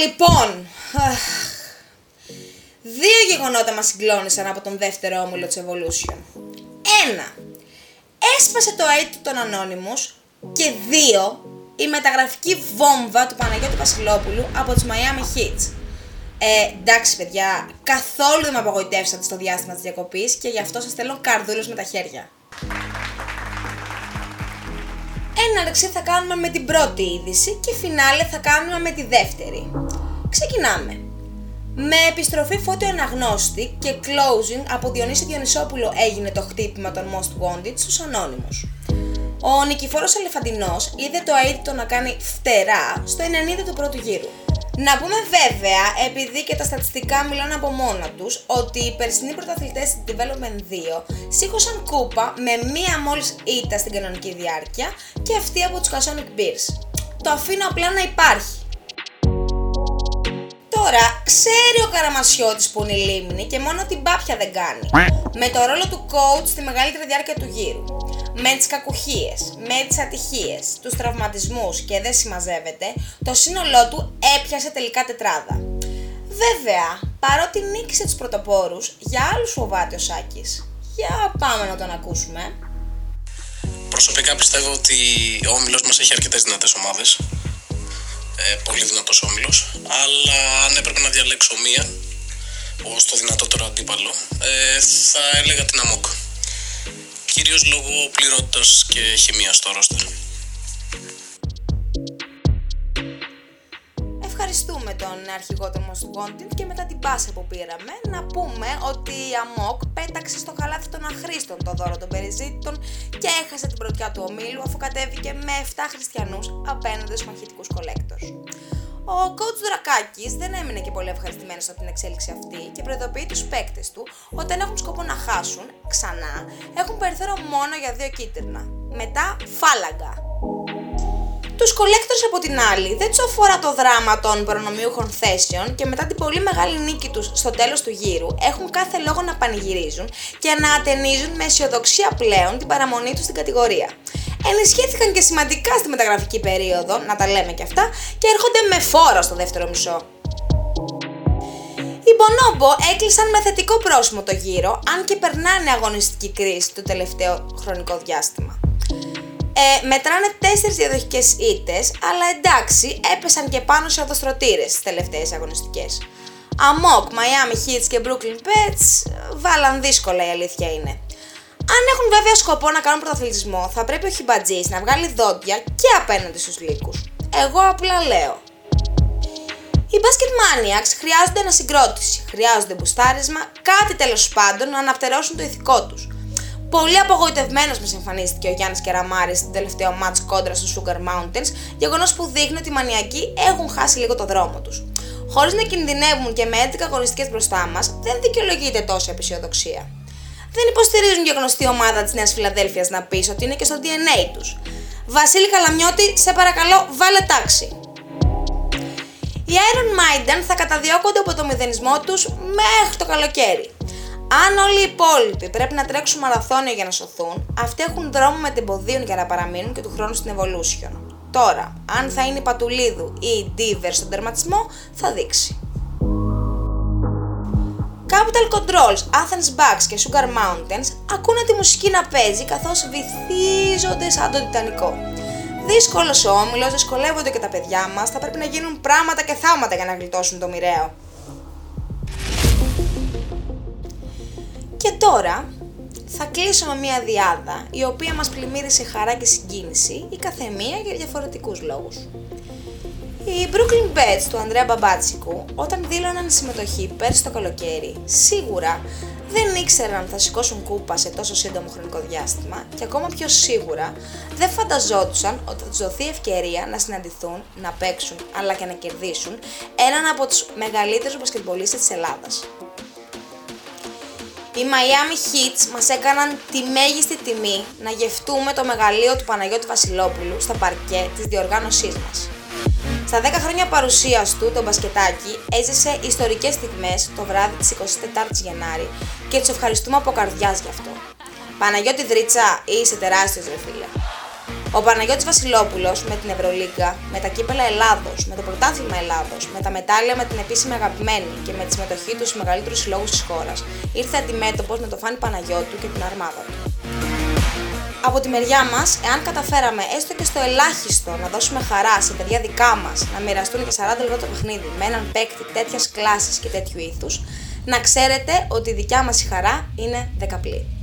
λοιπόν, δύο γεγονότα μας συγκλώνησαν από τον δεύτερο όμιλο της Evolution. Ένα, έσπασε το AIDS των Anonymous και δύο, η μεταγραφική βόμβα του Παναγιώτη Βασιλόπουλου από τις Miami Heat. Ε, εντάξει παιδιά, καθόλου δεν με απογοητεύσατε στο διάστημα της διακοπής και γι' αυτό σας θέλω καρδούλες με τα χέρια. Έναρξη θα κάνουμε με την πρώτη είδηση και φινάλε θα κάνουμε με τη δεύτερη. Ξεκινάμε. Με επιστροφή φώτιο αναγνώστη και closing από Διονύση Διονυσόπουλο έγινε το χτύπημα των Most Wanted στους ανώνυμους. Ο Νικηφόρος Αλεφαντινός είδε το αίτητο να κάνει φτερά στο 90 του πρώτου γύρου. Να πούμε βέβαια, επειδή και τα στατιστικά μιλάνε από μόνα τους, ότι οι περσινοί πρωταθλητές στην Development 2 σήκωσαν κούπα με μία μόλις ήττα στην κανονική διάρκεια και αυτή από τους Casonic Bears. Το αφήνω απλά να υπάρχει. Τώρα, ξέρει ο Καραμασιώτης που είναι η λίμνη και μόνο την πάπια δεν κάνει. Με το ρόλο του coach στη μεγαλύτερη διάρκεια του γύρου. Με τις κακουχίες, με τις ατυχίες, τους τραυματισμούς και δεν συμμαζεύεται, το σύνολό του έπιασε τελικά τετράδα. Βέβαια, παρότι νίκησε τους πρωτοπόρους, για άλλους φοβάται ο Σάκης. Για πάμε να τον ακούσουμε. Προσωπικά πιστεύω ότι ο όμιλος μας έχει αρκετές δυνατές ομάδες ε, πολύ δυνατός όμιλος αλλά αν έπρεπε να διαλέξω μία ως το δυνατότερο αντίπαλο ε, θα έλεγα την ΑΜΟΚ κυρίως λόγω πληρότητας και χημίας στο ρόστερ. Ευχαριστούμε τον αρχηγό του Most Wanted και μετά την πάσα που πήραμε να πούμε ότι η ΑΜΟΚ πέταξε στο καλάθι των αχρήστων το δώρο των περιζήτητων και έχασε την πρωτιά του ομίλου αφού κατέβηκε με 7 χριστιανούς απέναντι στους μαχητικούς collectors. Ο coach Δρακάκης δεν έμεινε και πολύ ευχαριστημένος από την εξέλιξη αυτή και προειδοποιεί τους παίκτες του ότι δεν έχουν σκοπό να χάσουν ξανά, έχουν περιθώριο μόνο για δύο κίτρινα. Μετά φάλαγγα. Τους collectors από την άλλη δεν τους αφορά το δράμα των προνομιούχων θέσεων και μετά την πολύ μεγάλη νίκη τους στο τέλος του γύρου έχουν κάθε λόγο να πανηγυρίζουν και να ατενίζουν με αισιοδοξία πλέον την παραμονή τους στην κατηγορία. Ενισχύθηκαν και σημαντικά στη μεταγραφική περίοδο, να τα λέμε και αυτά, και έρχονται με φόρο στο δεύτερο μισό. Οι Μπονόμπο έκλεισαν με θετικό πρόσημο το γύρο, αν και περνάνε αγωνιστική κρίση το τελευταίο χρονικό διάστημα. Ε, μετράνε τέσσερις διαδοχικές ήττες, αλλά εντάξει, έπεσαν και πάνω σε οδοστρωτήρες στις τελευταίες αγωνιστικές. Αμόκ, Miami Heat και Brooklyn Pets βάλαν δύσκολα η αλήθεια είναι. Αν έχουν βέβαια σκοπό να κάνουν πρωταθλητισμό, θα πρέπει ο Χιμπατζής να βγάλει δόντια και απέναντι στους λύκους. Εγώ απλά λέω. Οι Basket Maniacs χρειάζονται ανασυγκρότηση, χρειάζονται μπουστάρισμα, κάτι τέλος πάντων να αναπτερώσουν το ηθικό τους. Πολύ απογοητευμένος μα εμφανίστηκε ο Γιάννης Κεραμάρης στην τελευταίο match κόντρα στο Sugar Mountains, γεγονός που δείχνει ότι οι μανιακοί έχουν χάσει λίγο το δρόμο τους. Χωρίς να κινδυνεύουν και με 11 αγωνιστικές μπροστά μας, δεν δικαιολογείται τόση απεσιοδοξία. Δεν υποστηρίζουν και γνωστή ομάδα της Νέας Φιλαδέλφιας να πεις ότι είναι και στο DNA τους. Βασίλη Καλαμιώτη, σε παρακαλώ, βάλε τάξη. Οι Iron Maiden θα καταδιώκονται από το μηδενισμό τους μέχρι το καλοκαίρι. Αν όλοι οι υπόλοιποι πρέπει να τρέξουν μαραθώνιο για να σωθούν, αυτοί έχουν δρόμο με την για να παραμείνουν και του χρόνου στην Evolution. Τώρα, αν θα είναι η Πατουλίδου ή η Diver στον τερματισμό, θα δείξει. Capital Controls, Athens Bucks και Sugar Mountains ακούνε τη μουσική να παίζει καθώς βυθίζονται σαν το Τιτανικό. Δύσκολος ο όμιλος, δυσκολεύονται και τα παιδιά μας, θα πρέπει να γίνουν πράγματα και θάματα για να γλιτώσουν το μοιραίο. Και τώρα θα κλείσω με μια διάδα η οποία μας πλημμύρισε χαρά και συγκίνηση η καθεμία για διαφορετικούς λόγους. Οι Brooklyn Bets του Ανδρέα Μπαμπάτσικου όταν δήλωναν συμμετοχή πέρσι το καλοκαίρι σίγουρα δεν ήξεραν θα σηκώσουν κούπα σε τόσο σύντομο χρονικό διάστημα και ακόμα πιο σίγουρα δεν φανταζόντουσαν ότι θα τους δοθεί ευκαιρία να συναντηθούν, να παίξουν αλλά και να κερδίσουν έναν από τους μεγαλύτερους μπασκετμπολίστες της Ελλάδας. Οι Miami Heats μας έκαναν τη μέγιστη τιμή να γευτούμε το μεγαλείο του Παναγιώτη Βασιλόπουλου στα παρκέ της διοργάνωσής μας. Στα 10 χρόνια παρουσίας του, το μπασκετάκι έζησε ιστορικές στιγμές το βράδυ της 24ης Γενάρη και τους ευχαριστούμε από καρδιάς γι' αυτό. Παναγιώτη Δρίτσα, είσαι τεράστιος ρε φίλε. Ο Παναγιώτης Βασιλόπουλος με την Ευρωλίγκα, με τα κύπελα Ελλάδος, με το πρωτάθλημα Ελλάδος, με τα μετάλλια με την επίσημη αγαπημένη και με τη συμμετοχή του στους μεγαλύτερους συλλόγους της χώρας, ήρθε αντιμέτωπος με το Φάνη Παναγιώτου και την αρμάδα του. Από τη μεριά μας, εάν καταφέραμε έστω και στο ελάχιστο να δώσουμε χαρά σε παιδιά δικά μας να μοιραστούν και 40 λεπτά το παιχνίδι με έναν παίκτη τέτοιας κλάσης και τέτοιου ήθους, να ξέρετε ότι η δικιά μας η χαρά είναι δεκαπλή.